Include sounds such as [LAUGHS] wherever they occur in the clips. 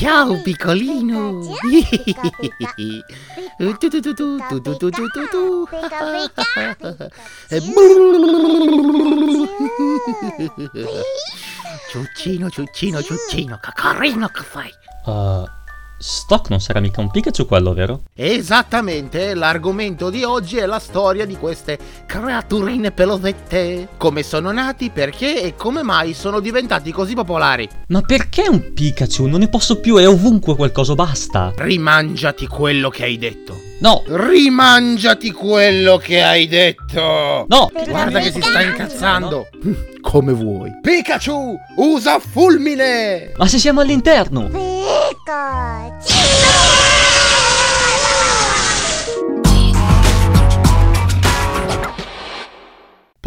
Ciao piccolino! [LAUGHS] うととととととととととえブルチョッチーノチョッチーノチョッチーノかかれいのかさい。ああ Stock non sarà mica un Pikachu quello, vero? Esattamente, l'argomento di oggi è la storia di queste creaturine pelosette. Come sono nati, perché e come mai sono diventati così popolari. Ma perché un Pikachu? Non ne posso più, è ovunque qualcosa, basta. Rimangiati quello che hai detto. No! Rimangiati quello che hai detto! No! Guarda che si sta incazzando! [LAUGHS] Come vuoi. Pikachu, usa fulmine! Ma se siamo all'interno! Pikachu!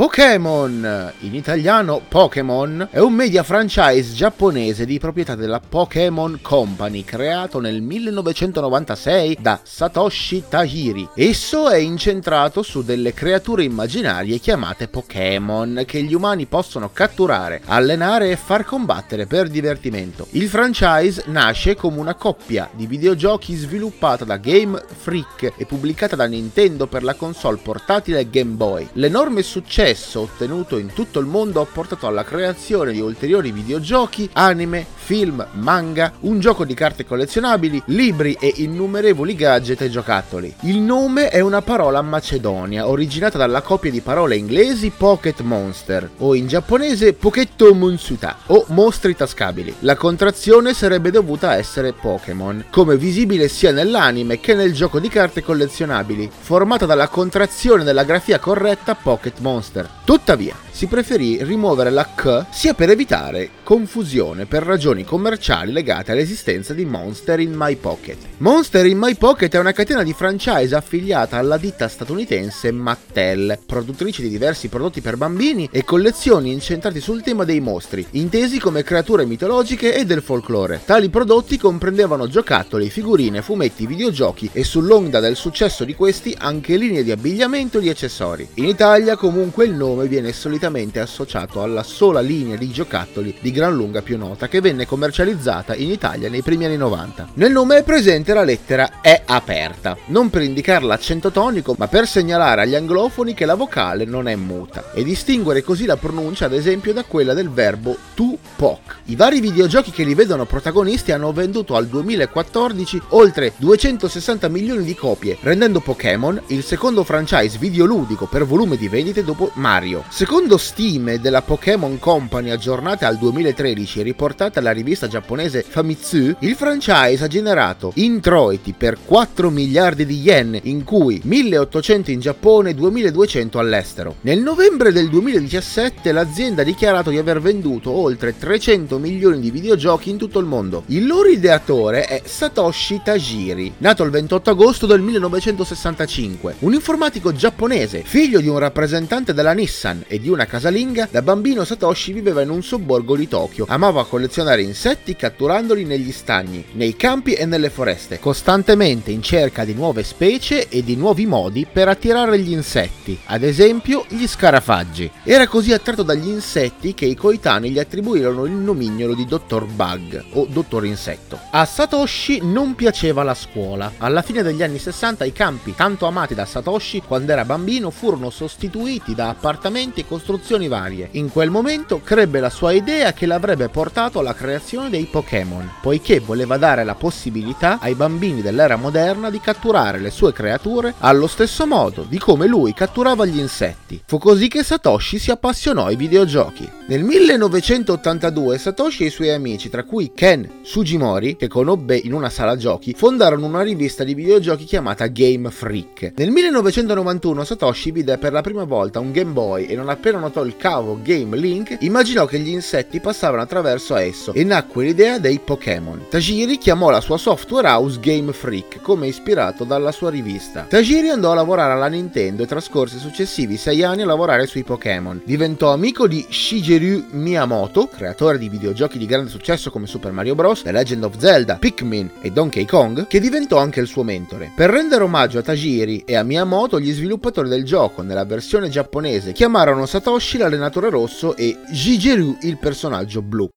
Pokémon, in italiano Pokémon, è un media franchise giapponese di proprietà della Pokémon Company, creato nel 1996 da Satoshi Tajiri. Esso è incentrato su delle creature immaginarie chiamate Pokémon, che gli umani possono catturare, allenare e far combattere per divertimento. Il franchise nasce come una coppia di videogiochi sviluppata da Game Freak e pubblicata da Nintendo per la console portatile Game Boy. L'enorme successo successo ottenuto in tutto il mondo ha portato alla creazione di ulteriori videogiochi, anime, film, manga, un gioco di carte collezionabili, libri e innumerevoli gadget e giocattoli. Il nome è una parola macedonia, originata dalla coppia di parole inglesi Pocket Monster, o in giapponese Poketto Monsuta, o mostri tascabili. La contrazione sarebbe dovuta essere Pokémon, come visibile sia nell'anime che nel gioco di carte collezionabili, formata dalla contrazione della grafia corretta Pocket Monster Monster. Tuttavia, si preferì rimuovere la K sia per evitare confusione per ragioni commerciali legate all'esistenza di Monster in My Pocket. Monster in My Pocket è una catena di franchise affiliata alla ditta statunitense Mattel, produttrice di diversi prodotti per bambini e collezioni incentrati sul tema dei mostri, intesi come creature mitologiche e del folklore. Tali prodotti comprendevano giocattoli, figurine, fumetti, videogiochi e sull'onda del successo di questi anche linee di abbigliamento e di accessori. In Italia comunque il nome viene solitamente associato alla sola linea di giocattoli di gran lunga più nota che venne commercializzata in Italia nei primi anni 90. Nel nome è presente la lettera E aperta, non per indicare l'accento tonico, ma per segnalare agli anglofoni che la vocale non è muta e distinguere così la pronuncia ad esempio da quella del verbo to poc. I vari videogiochi che li vedono protagonisti hanno venduto al 2014 oltre 260 milioni di copie, rendendo Pokémon il secondo franchise videoludico per volume di vendite dopo Mario. Secondo stime della Pokémon Company aggiornate al 2013 e riportate alla rivista giapponese Famitsu, il franchise ha generato introiti per 4 miliardi di yen, in cui 1800 in Giappone e 2200 all'estero. Nel novembre del 2017 l'azienda ha dichiarato di aver venduto oltre 300 milioni di videogiochi in tutto il mondo. Il loro ideatore è Satoshi Tajiri, nato il 28 agosto del 1965, un informatico giapponese, figlio di un rappresentante della Nissan e di una casalinga, da bambino Satoshi viveva in un sobborgo di Tokyo. Amava collezionare insetti catturandoli negli stagni, nei campi e nelle foreste, costantemente in cerca di nuove specie e di nuovi modi per attirare gli insetti, ad esempio gli scarafaggi. Era così attratto dagli insetti che i coetanei gli attribuirono il nomignolo di Dottor Bug o Dottor Insetto. A Satoshi non piaceva la scuola. Alla fine degli anni 60 i campi, tanto amati da Satoshi quando era bambino, furono sostituiti da appartamenti e costruzioni varie. In quel momento crebbe la sua idea che l'avrebbe portato alla creazione dei Pokémon, poiché voleva dare la possibilità ai bambini dell'era moderna di catturare le sue creature allo stesso modo di come lui catturava gli insetti. Fu così che Satoshi si appassionò ai videogiochi. Nel 1982 Satoshi e i suoi amici, tra cui Ken Sugimori, che conobbe in una sala giochi, fondarono una rivista di videogiochi chiamata Game Freak. Nel 1991 Satoshi vide per la prima volta un Game Boy e non appena notò il cavo Game Link, immaginò che gli insetti passavano attraverso esso e nacque l'idea dei Pokémon. Tajiri chiamò la sua software house Game Freak come ispirato dalla sua rivista. Tajiri andò a lavorare alla Nintendo e trascorse i successivi sei anni a lavorare sui Pokémon. Diventò amico di Shigeru Miyamoto, creatore di videogiochi di grande successo come Super Mario Bros., The Legend of Zelda, Pikmin e Donkey Kong, che diventò anche il suo mentore. Per rendere omaggio a Tajiri e a Miyamoto, gli sviluppatori del gioco, nella versione giapponese, chiamarono Satoshi l'allenatore rosso e Shigeru il personaggio blu.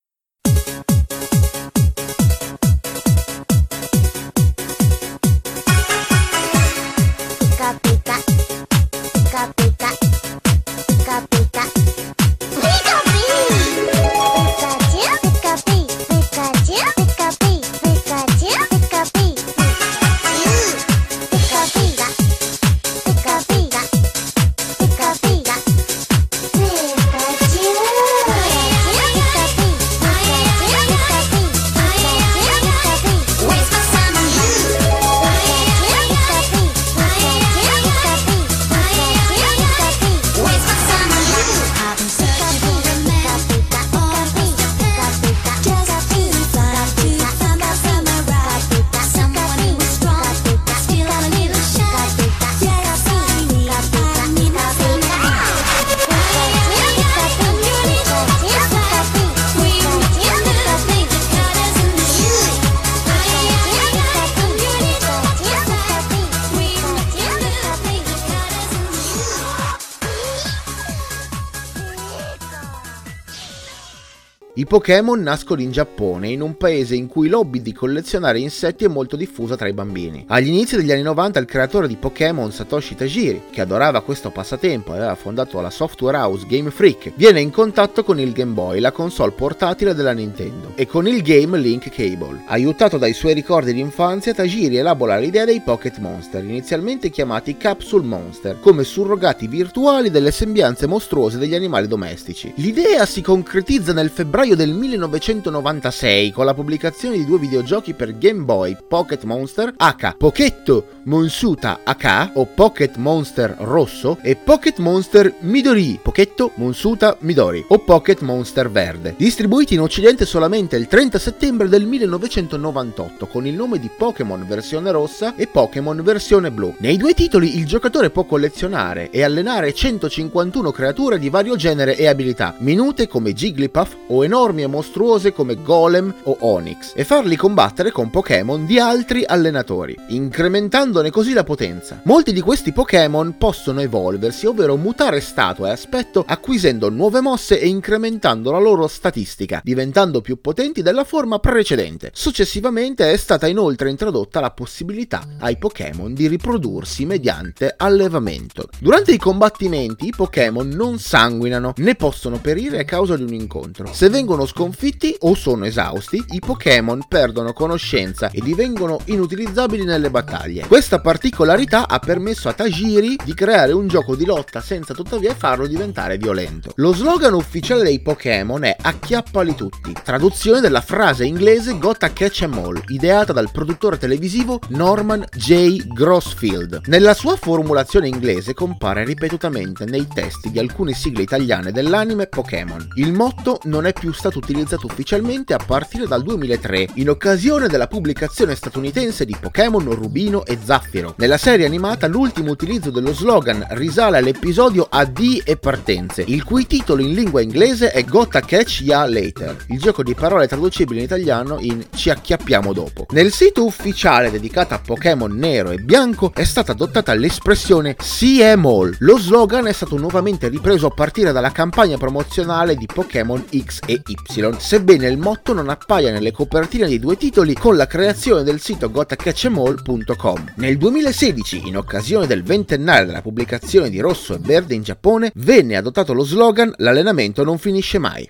I Pokémon nascono in Giappone, in un paese in cui l'hobby di collezionare insetti è molto diffusa tra i bambini. Agli inizi degli anni 90 il creatore di Pokémon Satoshi Tajiri, che adorava questo passatempo e aveva fondato la software house Game Freak, viene in contatto con il Game Boy, la console portatile della Nintendo, e con il Game Link Cable. Aiutato dai suoi ricordi di infanzia, Tajiri elabora l'idea dei Pocket Monster, inizialmente chiamati Capsule Monster, come surrogati virtuali delle sembianze mostruose degli animali domestici. L'idea si concretizza nel febbraio del 1996 con la pubblicazione di due videogiochi per Game Boy Pocket Monster H Pochetto Monsuta H o Pocket Monster Rosso e Pocket Monster Midori Pochetto Monsuta Midori o Pocket Monster Verde, distribuiti in occidente solamente il 30 settembre del 1998 con il nome di Pokémon versione rossa e Pokémon versione blu. Nei due titoli il giocatore può collezionare e allenare 151 creature di vario genere e abilità, minute come Jigglypuff o enormi enormi e mostruose come Golem o Onyx e farli combattere con Pokémon di altri allenatori, incrementandone così la potenza. Molti di questi Pokémon possono evolversi, ovvero mutare statua e aspetto acquisendo nuove mosse e incrementando la loro statistica, diventando più potenti della forma precedente. Successivamente è stata inoltre introdotta la possibilità ai Pokémon di riprodursi mediante allevamento. Durante i combattimenti i Pokémon non sanguinano né possono perire a causa di un incontro. Se vengono vengono sconfitti o sono esausti, i Pokémon perdono conoscenza e divengono inutilizzabili nelle battaglie. Questa particolarità ha permesso a Tajiri di creare un gioco di lotta senza tuttavia farlo diventare violento. Lo slogan ufficiale dei Pokémon è Acchiappali tutti, traduzione della frase inglese Gotta Catch 'em All, ideata dal produttore televisivo Norman J. Grossfield. Nella sua formulazione inglese compare ripetutamente nei testi di alcune sigle italiane dell'anime Pokémon. Il motto non è più stato utilizzato ufficialmente a partire dal 2003, in occasione della pubblicazione statunitense di Pokémon Rubino e Zaffiro. Nella serie animata l'ultimo utilizzo dello slogan risale all'episodio Addii e partenze, il cui titolo in lingua inglese è Gotta Catch Ya Later, il gioco di parole traducibile in italiano in Ci acchiappiamo dopo. Nel sito ufficiale dedicato a Pokémon nero e bianco è stata adottata l'espressione CM All. Lo slogan è stato nuovamente ripreso a partire dalla campagna promozionale di Pokémon X e Y, sebbene il motto non appaia nelle copertine dei due titoli con la creazione del sito gotacatchemall.com. Nel 2016, in occasione del ventennale della pubblicazione di Rosso e Verde in Giappone, venne adottato lo slogan L'allenamento non finisce mai.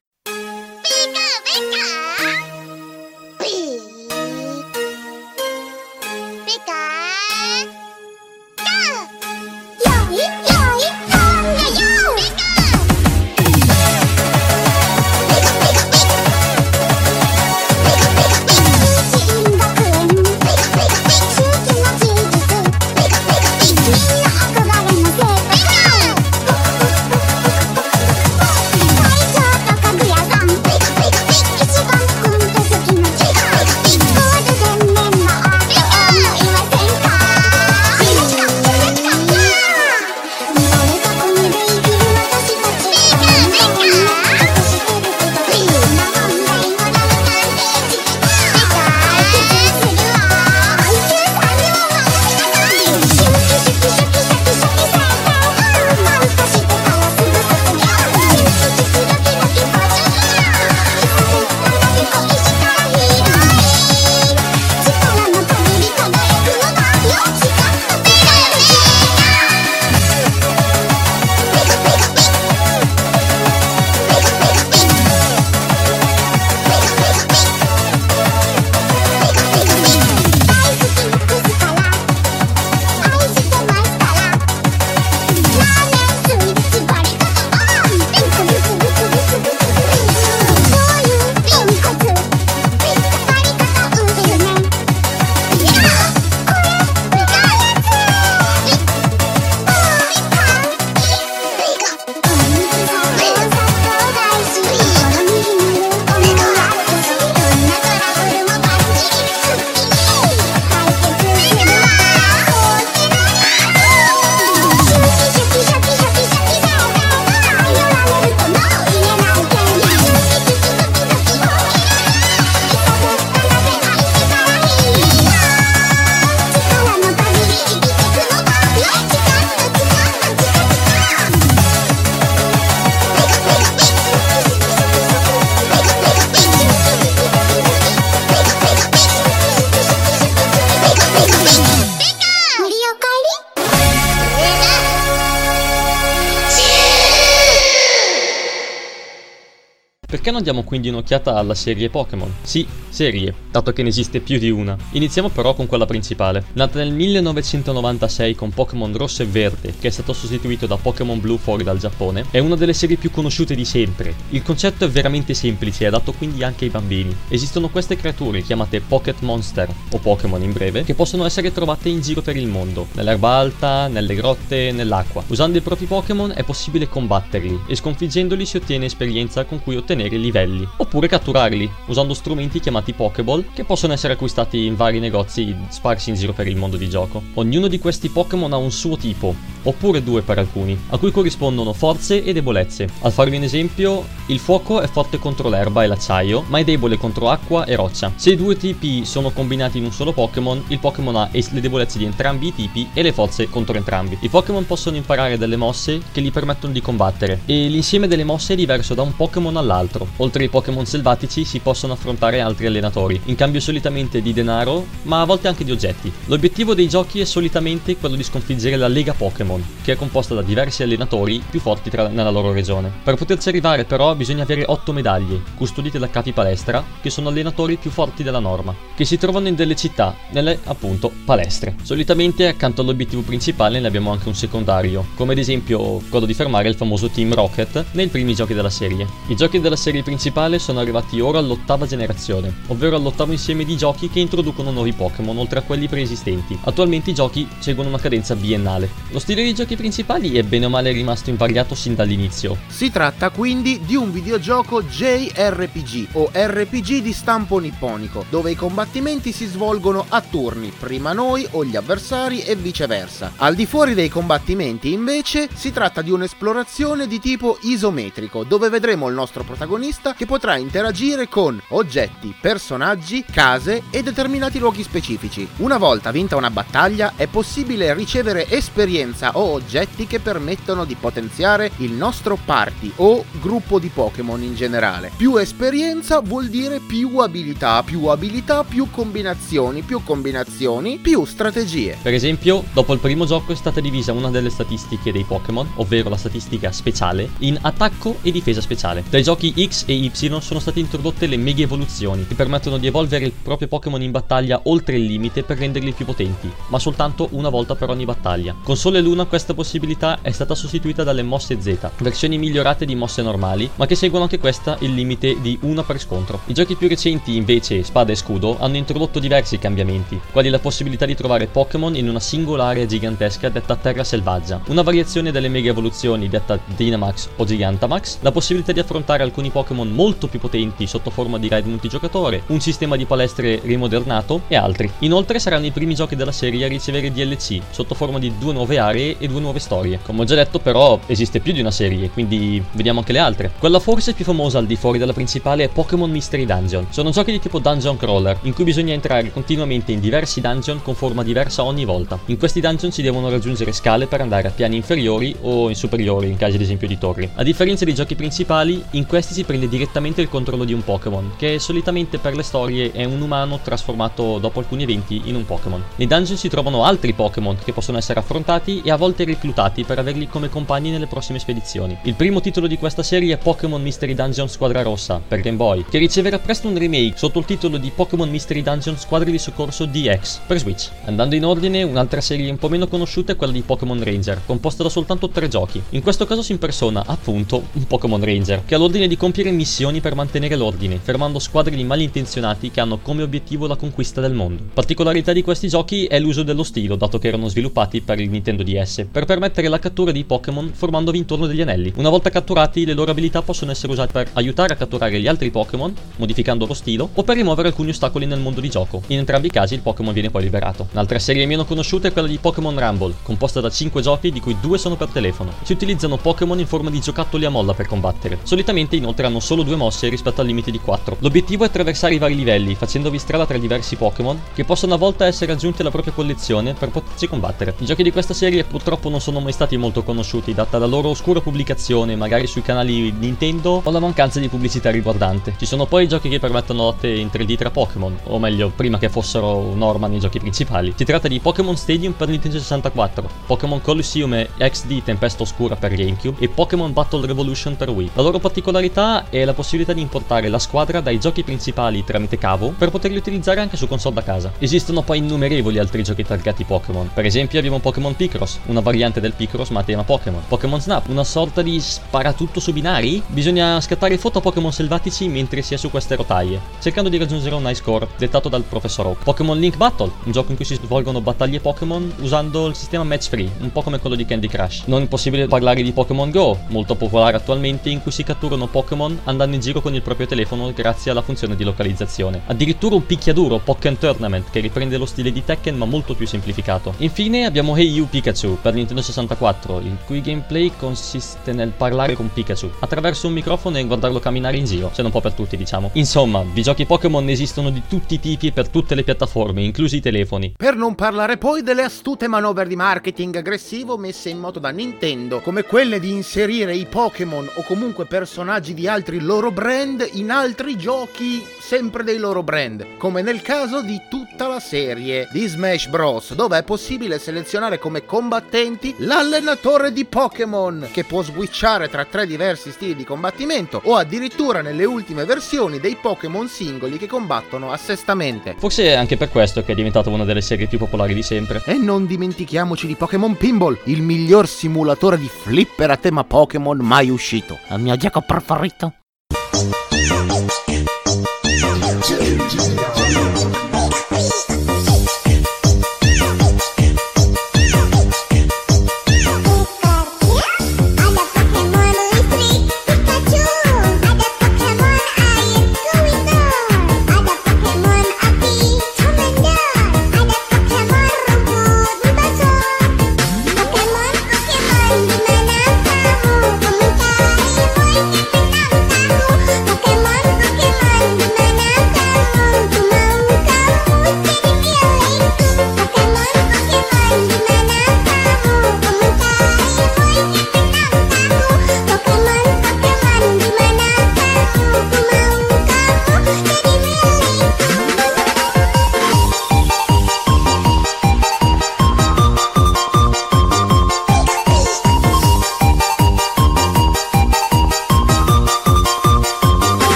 Perché non diamo quindi un'occhiata alla serie Pokémon? Sì, serie, dato che ne esiste più di una. Iniziamo però con quella principale. Nata nel 1996 con Pokémon Rosso e Verde, che è stato sostituito da Pokémon Blue fuori dal Giappone, è una delle serie più conosciute di sempre. Il concetto è veramente semplice e adatto quindi anche ai bambini. Esistono queste creature chiamate Pocket Monster, o Pokémon in breve, che possono essere trovate in giro per il mondo, nell'erba alta, nelle grotte, nell'acqua. Usando i propri Pokémon è possibile combatterli e sconfiggendoli si ottiene esperienza con cui ottenere livelli, oppure catturarli, usando strumenti chiamati Pokéball che possono essere acquistati in vari negozi sparsi in giro per il mondo di gioco. Ognuno di questi Pokémon ha un suo tipo, oppure due per alcuni, a cui corrispondono forze e debolezze. Al farvi un esempio, il fuoco è forte contro l'erba e l'acciaio, ma è debole contro acqua e roccia. Se i due tipi sono combinati in un solo Pokémon, il Pokémon ha le debolezze di entrambi i tipi e le forze contro entrambi. I Pokémon possono imparare delle mosse che gli permettono di combattere, e l'insieme delle mosse è diverso da un Pokémon all'altro. Oltre ai Pokémon selvatici si possono affrontare altri allenatori, in cambio solitamente di denaro, ma a volte anche di oggetti. L'obiettivo dei giochi è solitamente quello di sconfiggere la Lega Pokémon Pokémon, che è composta da diversi allenatori più forti tra- nella loro regione. Per poterci arrivare però bisogna avere 8 medaglie, custodite da capi palestra, che sono allenatori più forti della norma, che si trovano in delle città, nelle appunto palestre. Solitamente accanto all'obiettivo principale ne abbiamo anche un secondario, come ad esempio quello di fermare il famoso Team Rocket nei primi giochi della serie. I giochi della serie principale sono arrivati ora all'ottava generazione, ovvero all'ottavo insieme di giochi che introducono nuovi Pokémon oltre a quelli preesistenti. Attualmente i giochi seguono una cadenza biennale. Lo stile dei giochi principali è bene o male rimasto invariato sin dall'inizio. Si tratta quindi di un videogioco JRPG o RPG di stampo nipponico, dove i combattimenti si svolgono a turni, prima noi o gli avversari e viceversa. Al di fuori dei combattimenti invece si tratta di un'esplorazione di tipo isometrico, dove vedremo il nostro protagonista che potrà interagire con oggetti, personaggi, case e determinati luoghi specifici. Una volta vinta una battaglia è possibile ricevere esperienza o oggetti che permettono di potenziare il nostro party o gruppo di Pokémon in generale. Più esperienza vuol dire più abilità, più abilità, più combinazioni, più combinazioni, più strategie. Per esempio, dopo il primo gioco è stata divisa una delle statistiche dei Pokémon, ovvero la statistica speciale, in attacco e difesa speciale. Dai giochi X e Y sono state introdotte le mega evoluzioni, che permettono di evolvere il proprio Pokémon in battaglia oltre il limite per renderli più potenti, ma soltanto una volta per ogni battaglia. Con Sole e Luna questa possibilità è stata sostituita dalle mosse Z, versioni migliorate di mosse normali, ma che seguono anche questa il limite di una per scontro. I giochi più recenti, invece, Spada e Scudo, hanno introdotto diversi cambiamenti, quali la possibilità di trovare Pokémon in una singola area gigantesca detta Terra Selvaggia, una variazione delle mega evoluzioni detta Dynamax o Gigantamax, la possibilità di affrontare alcuni Pokémon molto più potenti sotto forma di raid multigiocatore, un sistema di palestre rimodernato e altri. Inoltre saranno i primi giochi della serie a ricevere DLC sotto forma di due nuove aree e due nuove storie. Come ho già detto però esiste più di una serie, quindi vediamo anche le altre. Quella forse più famosa al di fuori della principale è Pokémon Mystery Dungeon. Sono giochi di tipo dungeon crawler, in cui bisogna entrare continuamente in diversi dungeon con forma diversa ogni volta. In questi dungeon si devono raggiungere scale per andare a piani inferiori o in superiori, in caso ad esempio di torri. A differenza dei giochi principali, in questi si prende direttamente il controllo di un Pokémon, che solitamente per le storie è un umano trasformato dopo alcuni eventi in un Pokémon. Nei dungeon si trovano altri Pokémon che possono essere affrontati e a volte reclutati per averli come compagni nelle prossime spedizioni. Il primo titolo di questa serie è Pokémon Mystery Dungeon Squadra Rossa per Game Boy, che riceverà presto un remake sotto il titolo di Pokémon Mystery Dungeon Squadre di Soccorso DX per Switch. Andando in ordine, un'altra serie un po' meno conosciuta è quella di Pokémon Ranger, composta da soltanto tre giochi. In questo caso si impersona, appunto, un Pokémon Ranger, che ha l'ordine di compiere missioni per mantenere l'ordine, fermando squadre di malintenzionati che hanno come obiettivo la conquista del mondo. Particolarità di questi giochi è l'uso dello stilo, dato che erano sviluppati per il Nintendo DS, per permettere la cattura di Pokémon formandovi intorno degli anelli. Una volta catturati, le loro abilità possono essere usate per aiutare a catturare gli altri Pokémon, modificando lo stilo, o per rimuovere alcuni ostacoli nel mondo di gioco. In entrambi i casi il Pokémon viene poi liberato. Un'altra serie meno conosciuta è quella di Pokémon Rumble, composta da 5 giochi di cui 2 sono per telefono. Si utilizzano Pokémon in forma di giocattoli a molla per combattere. Solitamente inoltre hanno solo due mosse rispetto al limite di 4. L'obiettivo è attraversare i vari livelli, facendovi strada tra diversi Pokémon, che possono a volte essere aggiunti alla propria collezione per poterci combattere. I giochi di questa serie purtroppo non sono mai stati molto conosciuti, data la loro oscura pubblicazione, magari sui canali Nintendo, o la mancanza di pubblicità riguardante. Ci sono poi giochi che permettono lotte in 3D tra Pokémon, o meglio, prima che fossero norma nei giochi principali. Si tratta di Pokémon Stadium per Nintendo 64, Pokémon Colosseum e XD Tempesta Oscura per GameCube e Pokémon Battle Revolution per Wii. La loro particolarità è la possibilità di importare la squadra dai giochi principali tramite cavo per poterli utilizzare anche su console da casa. Esistono poi innumerevoli altri giochi targati Pokémon. Per esempio abbiamo Pokémon Picross, una variante del Picross ma a tema Pokémon. Pokémon Snap, una sorta di sparatutto su binari? Bisogna scattare foto a Pokémon selvatici mentre si è su queste rotaie, cercando di raggiungere un high score dettato dal Professor Oak. Pokémon Link Battle, un gioco in cui si svolgono battaglie Pokémon usando il sistema match free, un po' come quello di Candy Crush. Non è possibile parlare di Pokémon Go, molto popolare attualmente, in cui si catturano Pokémon andando in giro con il proprio telefono grazie alla funzione di localizzazione. Addirittura un picchiaduro Pokémon Tournament che riprende lo stile di Tekken ma molto più semplificato. Infine abbiamo Hey You Pikachu per Nintendo 64, il cui gameplay consiste nel parlare con Pikachu attraverso un microfono e guardarlo camminare in giro, se non un po' per tutti diciamo. Insomma, videogiochi Pokémon esistono di tutti i tipi e per tutte le piattaforme, inclusi i telefoni. Per non parlare poi delle astute manovre di marketing aggressivo messe in moto da Nintendo, come quelle di inserire i Pokémon o comunque personaggi di altri loro brand in altri giochi sempre dei loro brand, come nel caso di tutta la serie di Smash Bros, dove è possibile selezionare come combattenti l'allenatore di Pokémon, che può switchare tra tre diversi stili di combattimento, o addirittura nelle ultime versioni dei Pokémon singoli che combattono a sestamente. Forse è anche per questo che è diventata una delle serie più popolari di sempre. E non dimentichiamoci di Pokémon Pinball, il miglior simulatore di flipper a tema Pokémon mai uscito. Il mio gioco preferito.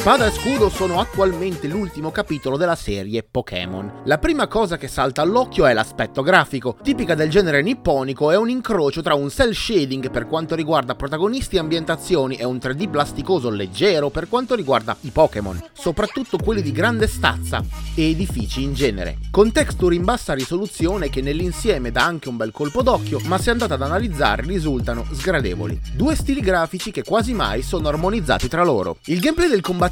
Spada e Scudo sono attualmente l'ultimo capitolo della serie Pokémon. La prima cosa che salta all'occhio è l'aspetto grafico. Tipica del genere nipponico è un incrocio tra un cell shading per quanto riguarda protagonisti e ambientazioni e un 3D plasticoso leggero per quanto riguarda i Pokémon, soprattutto quelli di grande stazza e edifici in genere. Con texture in bassa risoluzione che nell'insieme dà anche un bel colpo d'occhio, ma se andate ad analizzare risultano sgradevoli. Due stili grafici che quasi mai sono armonizzati tra loro. Il gameplay del combattimento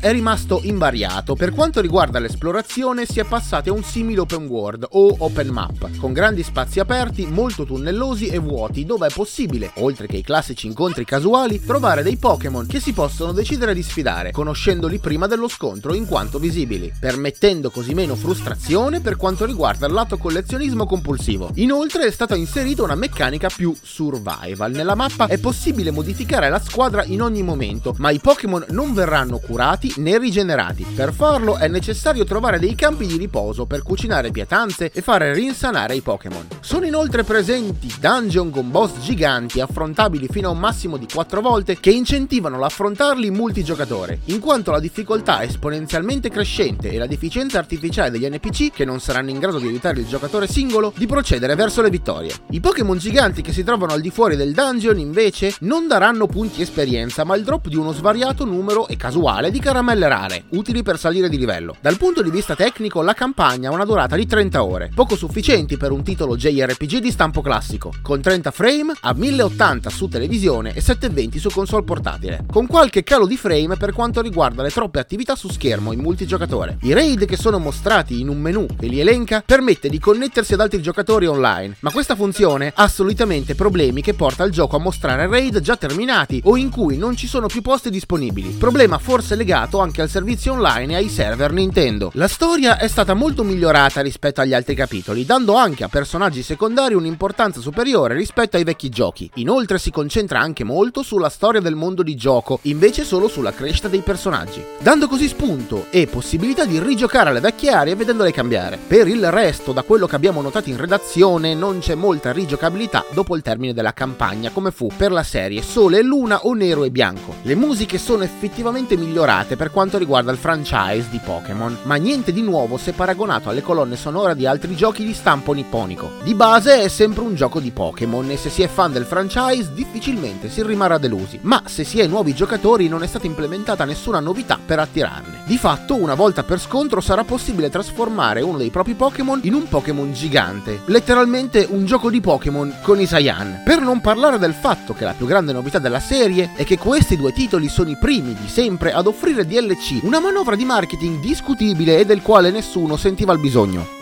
è rimasto invariato. Per quanto riguarda l'esplorazione si è passati a un simile open world o open map, con grandi spazi aperti, molto tunnellosi e vuoti dove è possibile, oltre che i classici incontri casuali, trovare dei Pokémon che si possono decidere di sfidare, conoscendoli prima dello scontro in quanto visibili, permettendo così meno frustrazione per quanto riguarda il lato collezionismo compulsivo. Inoltre è stata inserita una meccanica più survival. Nella mappa è possibile modificare la squadra in ogni momento, ma i Pokémon non verranno curati né rigenerati. Per farlo è necessario trovare dei campi di riposo per cucinare pietanze e fare rinsanare i Pokémon. Sono inoltre presenti dungeon con boss giganti affrontabili fino a un massimo di 4 volte che incentivano l'affrontarli multigiocatore, in quanto la difficoltà esponenzialmente crescente e la deficienza artificiale degli NPC, che non saranno in grado di aiutare il giocatore singolo, di procedere verso le vittorie. I Pokémon giganti che si trovano al di fuori del dungeon, invece, non daranno punti esperienza, ma il drop di uno svariato numero e casuale casuale di caramelle rare, utili per salire di livello. Dal punto di vista tecnico, la campagna ha una durata di 30 ore, poco sufficienti per un titolo JRPG di stampo classico, con 30 frame a 1080 su televisione e 720 su console portatile, con qualche calo di frame per quanto riguarda le troppe attività su schermo in multigiocatore. I raid che sono mostrati in un menu che li elenca permette di connettersi ad altri giocatori online, ma questa funzione ha solitamente problemi che porta il gioco a mostrare raid già terminati o in cui non ci sono più posti disponibili, problema forse legato anche al servizio online e ai server Nintendo. La storia è stata molto migliorata rispetto agli altri capitoli, dando anche a personaggi secondari un'importanza superiore rispetto ai vecchi giochi. Inoltre si concentra anche molto sulla storia del mondo di gioco, invece solo sulla crescita dei personaggi, dando così spunto e possibilità di rigiocare le vecchie aree vedendole cambiare. Per il resto, da quello che abbiamo notato in redazione, non c'è molta rigiocabilità dopo il termine della campagna, come fu per la serie Sole e Luna o Nero e Bianco. Le musiche sono effettivamente migliorate per quanto riguarda il franchise di Pokémon, ma niente di nuovo se paragonato alle colonne sonore di altri giochi di stampo nipponico. Di base è sempre un gioco di Pokémon e se si è fan del franchise difficilmente si rimarrà delusi, ma se si è nuovi giocatori non è stata implementata nessuna novità per attirarne. Di fatto, una volta per scontro sarà possibile trasformare uno dei propri Pokémon in un Pokémon gigante, letteralmente un gioco di Pokémon con i Saiyan. Per non parlare del fatto che la più grande novità della serie è che questi due titoli sono i primi di sempre ad offrire DLC, una manovra di marketing discutibile e del quale nessuno sentiva il bisogno.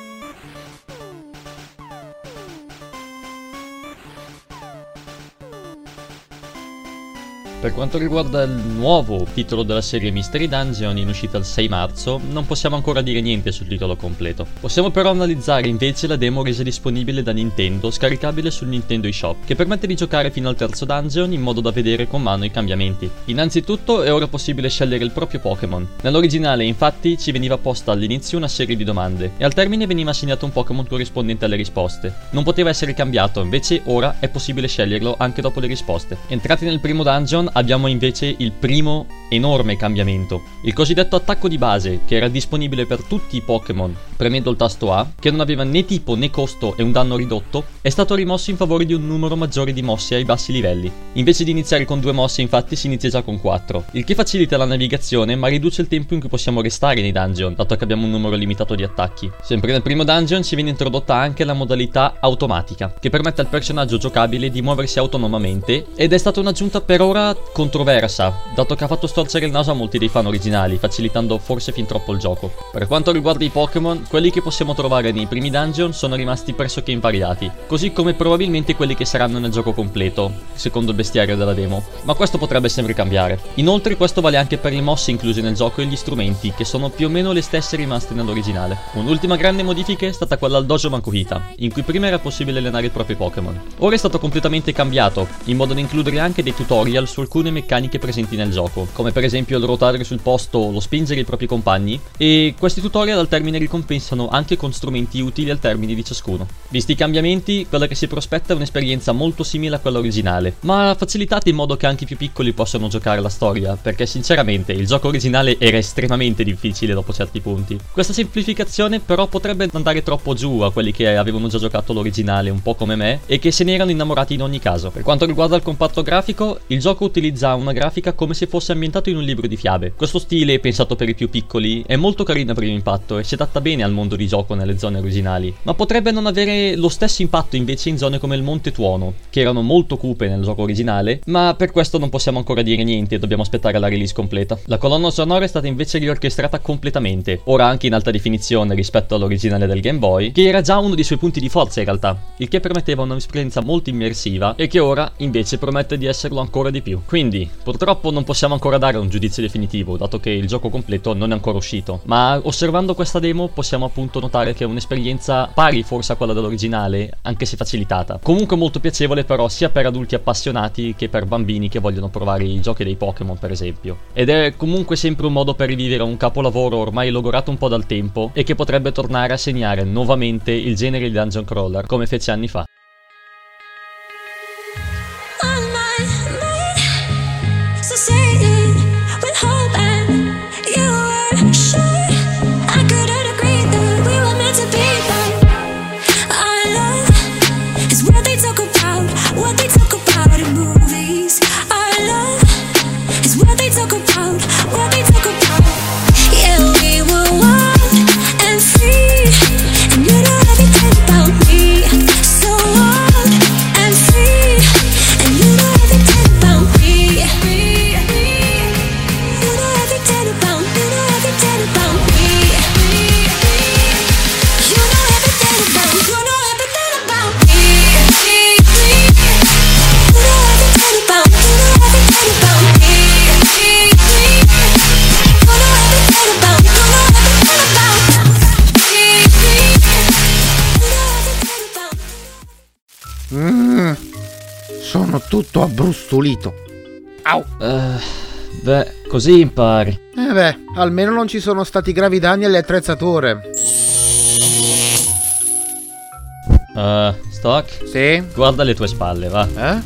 Per quanto riguarda il nuovo titolo della serie Mystery Dungeon in uscita il 6 marzo, non possiamo ancora dire niente sul titolo completo. Possiamo però analizzare invece la demo resa disponibile da Nintendo, scaricabile sul Nintendo eShop, che permette di giocare fino al terzo dungeon in modo da vedere con mano i cambiamenti. Innanzitutto è ora possibile scegliere il proprio Pokémon. Nell'originale infatti ci veniva posta all'inizio una serie di domande e al termine veniva assegnato un Pokémon corrispondente alle risposte. Non poteva essere cambiato, invece ora è possibile sceglierlo anche dopo le risposte. Entrati nel primo dungeon abbiamo invece il primo enorme cambiamento, il cosiddetto attacco di base che era disponibile per tutti i Pokémon premendo il tasto A, che non aveva né tipo né costo e un danno ridotto, è stato rimosso in favore di un numero maggiore di mosse ai bassi livelli. Invece di iniziare con due mosse infatti si inizia già con 4, il che facilita la navigazione ma riduce il tempo in cui possiamo restare nei dungeon, dato che abbiamo un numero limitato di attacchi. Sempre nel primo dungeon ci viene introdotta anche la modalità automatica, che permette al personaggio giocabile di muoversi autonomamente ed è stata un'aggiunta per ora controversa, dato che ha fatto storcere il naso a molti dei fan originali, facilitando forse fin troppo il gioco. Per quanto riguarda i Pokémon, quelli che possiamo trovare nei primi dungeon sono rimasti pressoché invariati, così come probabilmente quelli che saranno nel gioco completo, secondo il bestiario della demo, ma questo potrebbe sempre cambiare. Inoltre questo vale anche per le mosse incluse nel gioco e gli strumenti, che sono più o meno le stesse rimaste nell'originale. Un'ultima grande modifica è stata quella al Dojo Makuhita, in cui prima era possibile allenare i propri Pokémon. Ora è stato completamente cambiato, in modo da includere anche dei tutorial su alcune meccaniche presenti nel gioco, come per esempio il ruotare sul posto o lo spingere i propri compagni, e questi tutorial al termine ricompensano anche con strumenti utili al termine di ciascuno. Visti i cambiamenti, quella che si prospetta è un'esperienza molto simile a quella originale, ma facilitata in modo che anche i più piccoli possano giocare la storia, perché sinceramente il gioco originale era estremamente difficile dopo certi punti. Questa semplificazione però potrebbe andare troppo giù a quelli che avevano già giocato l'originale un po' come me e che se ne erano innamorati in ogni caso. Per quanto riguarda il compatto grafico, il gioco utilizza una grafica come se fosse ambientato in un libro di fiabe. Questo stile, pensato per i più piccoli, è molto carino a primo impatto e si adatta bene al mondo di gioco nelle zone originali, ma potrebbe non avere lo stesso impatto invece in zone come il Monte Tuono, che erano molto cupe nel gioco originale, ma per questo non possiamo ancora dire niente e dobbiamo aspettare la release completa. La colonna sonora è stata invece riorchestrata completamente, ora anche in alta definizione rispetto all'originale del Game Boy, che era già uno dei suoi punti di forza in realtà, il che permetteva un'esperienza molto immersiva e che ora invece promette di esserlo ancora di più. Quindi, purtroppo non possiamo ancora dare un giudizio definitivo, dato che il gioco completo non è ancora uscito, ma osservando questa demo possiamo appunto notare che è un'esperienza pari forse a quella dell'originale, anche se facilitata. Comunque molto piacevole però sia per adulti appassionati che per bambini che vogliono provare i giochi dei Pokémon per esempio. Ed è comunque sempre un modo per rivivere un capolavoro ormai logorato un po' dal tempo e che potrebbe tornare a segnare nuovamente il genere di dungeon crawler come fece anni fa. Sono tutto abbrustolito. Au. Eh, beh, così impari. Eh beh, almeno non ci sono stati gravi danni alle attrezzature. Eh, Stock, Sì? guarda le tue spalle, va. Eh?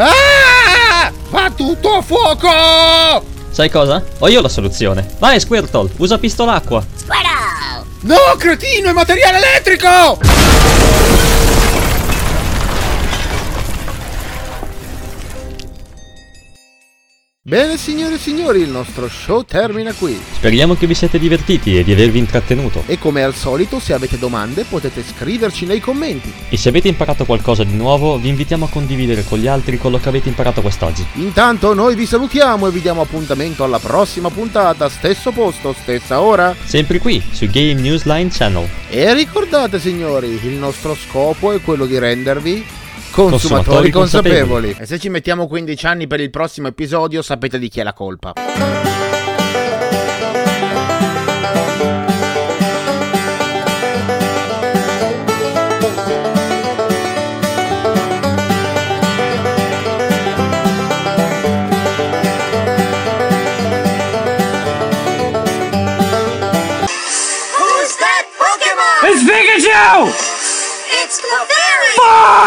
Ah! Va tutto a fuoco! Sai cosa? Ho io la soluzione. Vai, Squirtle, usa pistolacqua. No, cretino, è materiale elettrico! Bene, signore e signori, il nostro show termina qui. Speriamo che vi siete divertiti e di avervi intrattenuto. E come al solito, se avete domande, potete scriverci nei commenti. E se avete imparato qualcosa di nuovo, vi invitiamo a condividere con gli altri quello che avete imparato quest'oggi. Intanto noi vi salutiamo e vi diamo appuntamento alla prossima puntata, stesso posto, stessa ora. Sempre qui, su Game Newsline Channel. E ricordate signori, il nostro scopo è quello di rendervi consumatori, Consumatori consapevoli. consapevoli. E se ci mettiamo 15 anni per il prossimo episodio, sapete di chi è la colpa. It's Pikachu!